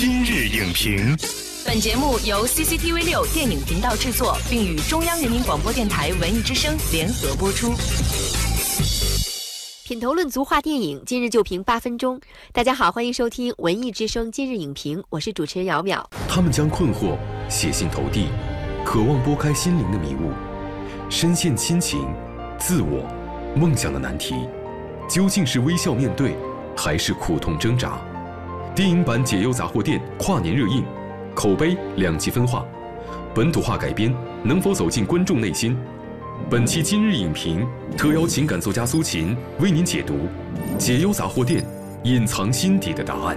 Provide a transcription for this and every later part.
今日影评，本节目由 CCTV 六电影频道制作，并与中央人民广播电台文艺之声联合播出。品头论足话电影，今日就评八分钟。大家好，欢迎收听文艺之声今日影评，我是主持人姚淼。他们将困惑写信投递，渴望拨开心灵的迷雾，深陷亲情、自我、梦想的难题，究竟是微笑面对，还是苦痛挣扎？电影版《解忧杂货店》跨年热映，口碑两极分化，本土化改编能否走进观众内心？本期今日影评特邀情感作家苏秦为您解读《解忧杂货店》隐藏心底的答案。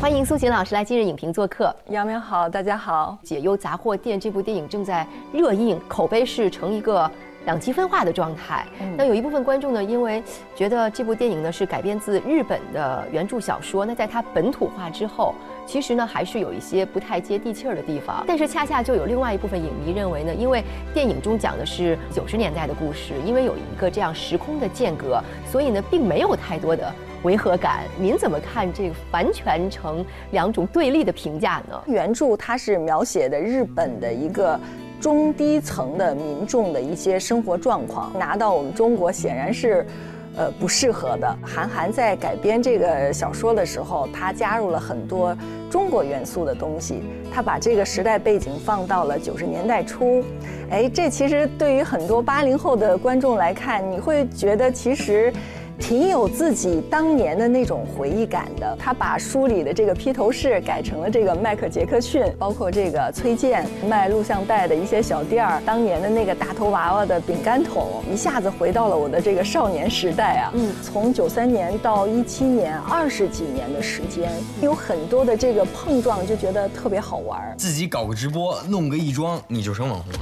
欢迎苏秦老师来今日影评做客。杨明好，大家好。《解忧杂货店》这部电影正在热映，口碑是呈一个。两极分化的状态。那有一部分观众呢，因为觉得这部电影呢是改编自日本的原著小说，那在它本土化之后，其实呢还是有一些不太接地气儿的地方。但是恰恰就有另外一部分影迷认为呢，因为电影中讲的是九十年代的故事，因为有一个这样时空的间隔，所以呢并没有太多的违和感。您怎么看这个完全成两种对立的评价呢？原著它是描写的日本的一个。中低层的民众的一些生活状况拿到我们中国显然是，呃不适合的。韩寒在改编这个小说的时候，他加入了很多中国元素的东西，他把这个时代背景放到了九十年代初。哎，这其实对于很多八零后的观众来看，你会觉得其实。挺有自己当年的那种回忆感的。他把书里的这个披头士改成了这个迈克杰克逊，包括这个崔健卖录像带的一些小店儿，当年的那个大头娃娃的饼干桶，一下子回到了我的这个少年时代啊。嗯，从九三年到一七年，二十几年的时间，有很多的这个碰撞，就觉得特别好玩。自己搞个直播，弄个亦庄，你就成网红。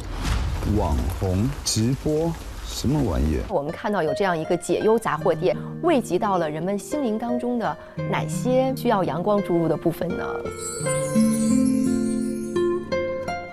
网红直播。什么玩意？我们看到有这样一个解忧杂货店，慰藉到了人们心灵当中的哪些需要阳光注入的部分呢？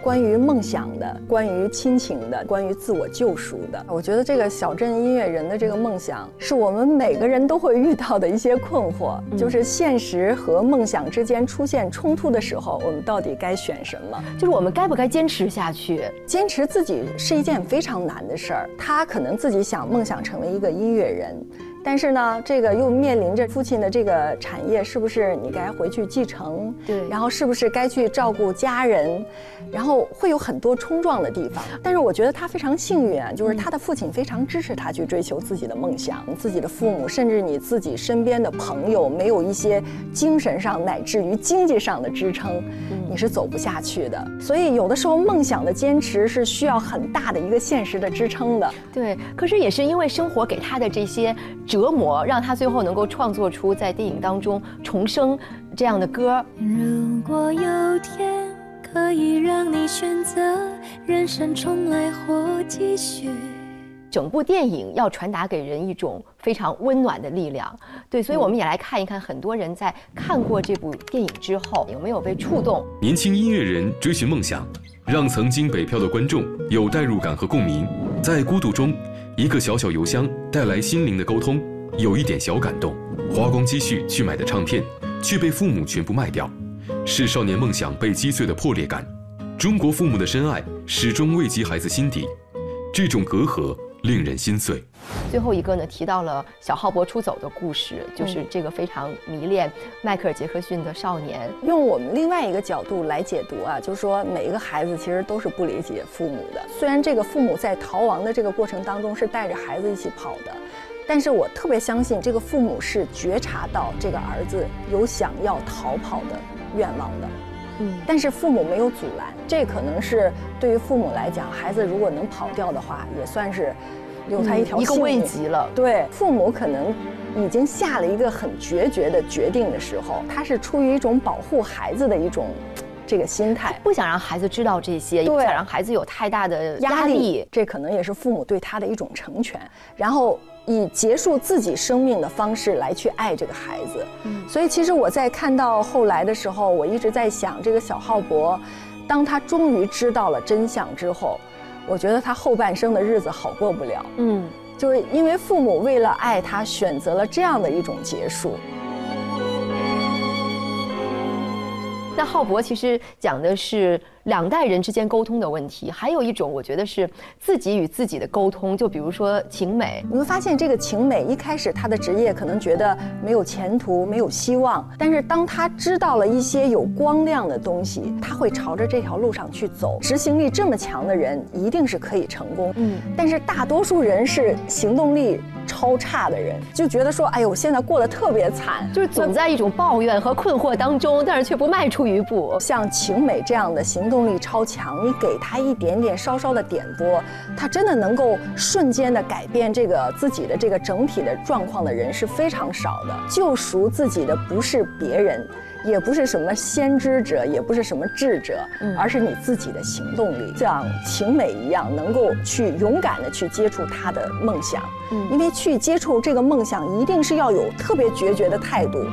关于梦想的，关于亲情的，关于自我救赎的，我觉得这个小镇音乐人的这个梦想，是我们每个人都会遇到的一些困惑，就是现实和梦想之间出现冲突的时候，我们到底该选什么？就是我们该不该坚持下去？坚持自己是一件非常难的事儿。他可能自己想梦想成为一个音乐人。但是呢，这个又面临着父亲的这个产业，是不是你该回去继承？对，然后是不是该去照顾家人？然后会有很多冲撞的地方。但是我觉得他非常幸运啊，就是他的父亲非常支持他去追求自己的梦想。自己的父母，甚至你自己身边的朋友，没有一些精神上乃至于经济上的支撑，你是走不下去的。所以有的时候梦想的坚持是需要很大的一个现实的支撑的。对，可是也是因为生活给他的这些。折磨让他最后能够创作出在电影当中重生这样的歌。如果有天可以让你选择人生重来或继续，整部电影要传达给人一种非常温暖的力量。对，所以我们也来看一看，很多人在看过这部电影之后有没有被触动。年轻音乐人追寻梦想，让曾经北漂的观众有代入感和共鸣，在孤独中。一个小小邮箱带来心灵的沟通，有一点小感动。花光积蓄去买的唱片，却被父母全部卖掉，是少年梦想被击碎的破裂感。中国父母的深爱始终未及孩子心底，这种隔阂令人心碎。最后一个呢，提到了小浩博出走的故事，就是这个非常迷恋迈克尔·杰克逊的少年。用我们另外一个角度来解读啊，就是说每一个孩子其实都是不理解父母的。虽然这个父母在逃亡的这个过程当中是带着孩子一起跑的，但是我特别相信这个父母是觉察到这个儿子有想要逃跑的愿望的。嗯，但是父母没有阻拦，这可能是对于父母来讲，孩子如果能跑掉的话，也算是。留他一条一个慰藉了。对，父母可能已经下了一个很决绝的决定的时候，他是出于一种保护孩子的一种这个心态，不想让孩子知道这些，也不想让孩子有太大的压力。这可能也是父母对他的一种成全，然后以结束自己生命的方式来去爱这个孩子。嗯，所以其实我在看到后来的时候，我一直在想，这个小浩博，当他终于知道了真相之后。我觉得他后半生的日子好过不了，嗯，就是因为父母为了爱他，选择了这样的一种结束。那浩博其实讲的是两代人之间沟通的问题，还有一种我觉得是自己与自己的沟通，就比如说晴美，你会发现这个晴美一开始她的职业可能觉得没有前途、没有希望，但是当她知道了一些有光亮的东西，她会朝着这条路上去走。执行力这么强的人，一定是可以成功。嗯，但是大多数人是行动力超差的人，就觉得说，哎呦，我现在过得特别惨，就是总在一种抱怨和困惑当中，但是却不迈出一步。像晴美这样的行动力超强，你给她一点点稍稍的点拨，她真的能够瞬间的改变这个自己的这个整体的状况的人是非常少的。救赎自己的不是别人。也不是什么先知者，也不是什么智者，而是你自己的行动力，像晴美一样，能够去勇敢的去接触他的梦想。嗯，因为去接触这个梦想，一定是要有特别决绝的态度。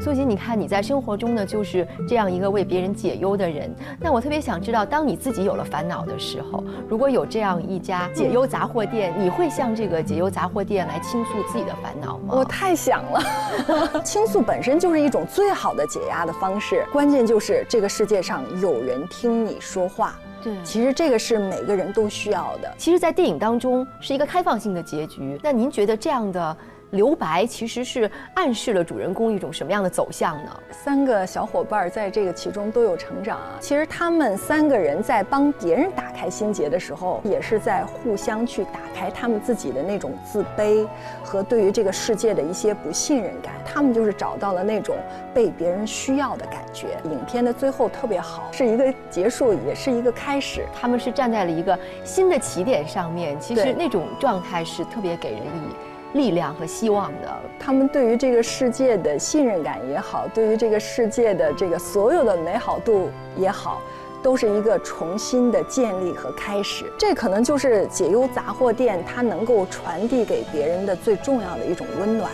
苏锦，你看你在生活中呢，就是这样一个为别人解忧的人。那我特别想知道，当你自己有了烦恼的时候，如果有这样一家解忧杂货店，你会向这个解忧杂货店来倾诉自己的烦恼吗？我太想了，倾诉本身就是一种最好的解压的方式。关键就是这个世界上有人听你说话。对，其实这个是每个人都需要的。其实，在电影当中是一个开放性的结局。那您觉得这样的？留白其实是暗示了主人公一种什么样的走向呢？三个小伙伴在这个其中都有成长啊。其实他们三个人在帮别人打开心结的时候，也是在互相去打开他们自己的那种自卑和对于这个世界的一些不信任感。他们就是找到了那种被别人需要的感觉。影片的最后特别好，是一个结束，也是一个开始。他们是站在了一个新的起点上面。其实那种状态是特别给人以。力量和希望的，他们对于这个世界的信任感也好，对于这个世界的这个所有的美好度也好，都是一个重新的建立和开始。这可能就是解忧杂货店它能够传递给别人的最重要的一种温暖。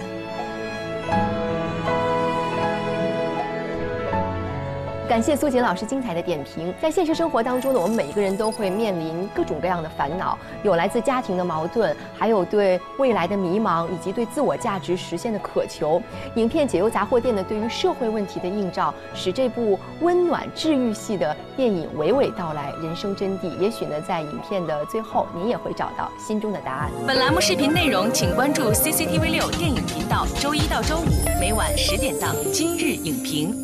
感谢苏锦老师精彩的点评。在现实生活当中呢，我们每一个人都会面临各种各样的烦恼，有来自家庭的矛盾，还有对未来的迷茫，以及对自我价值实现的渴求。影片《解忧杂货店》呢，对于社会问题的映照，使这部温暖治愈系的电影娓娓道来人生真谛。也许呢，在影片的最后，您也会找到心中的答案。本栏目视频内容，请关注 CCTV 六电影频道，周一到周五每晚十点档《今日影评》。